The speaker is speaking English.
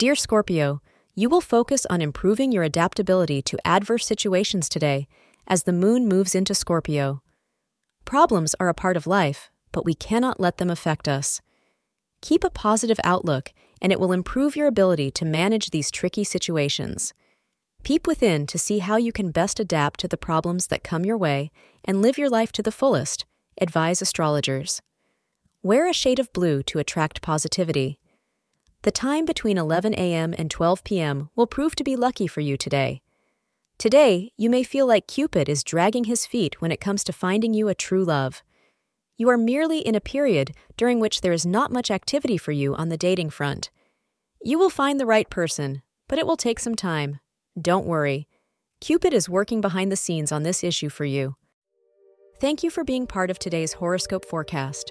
Dear Scorpio, you will focus on improving your adaptability to adverse situations today as the moon moves into Scorpio. Problems are a part of life, but we cannot let them affect us. Keep a positive outlook, and it will improve your ability to manage these tricky situations. Peep within to see how you can best adapt to the problems that come your way and live your life to the fullest, advise astrologers. Wear a shade of blue to attract positivity. The time between 11 a.m. and 12 p.m. will prove to be lucky for you today. Today, you may feel like Cupid is dragging his feet when it comes to finding you a true love. You are merely in a period during which there is not much activity for you on the dating front. You will find the right person, but it will take some time. Don't worry. Cupid is working behind the scenes on this issue for you. Thank you for being part of today's horoscope forecast.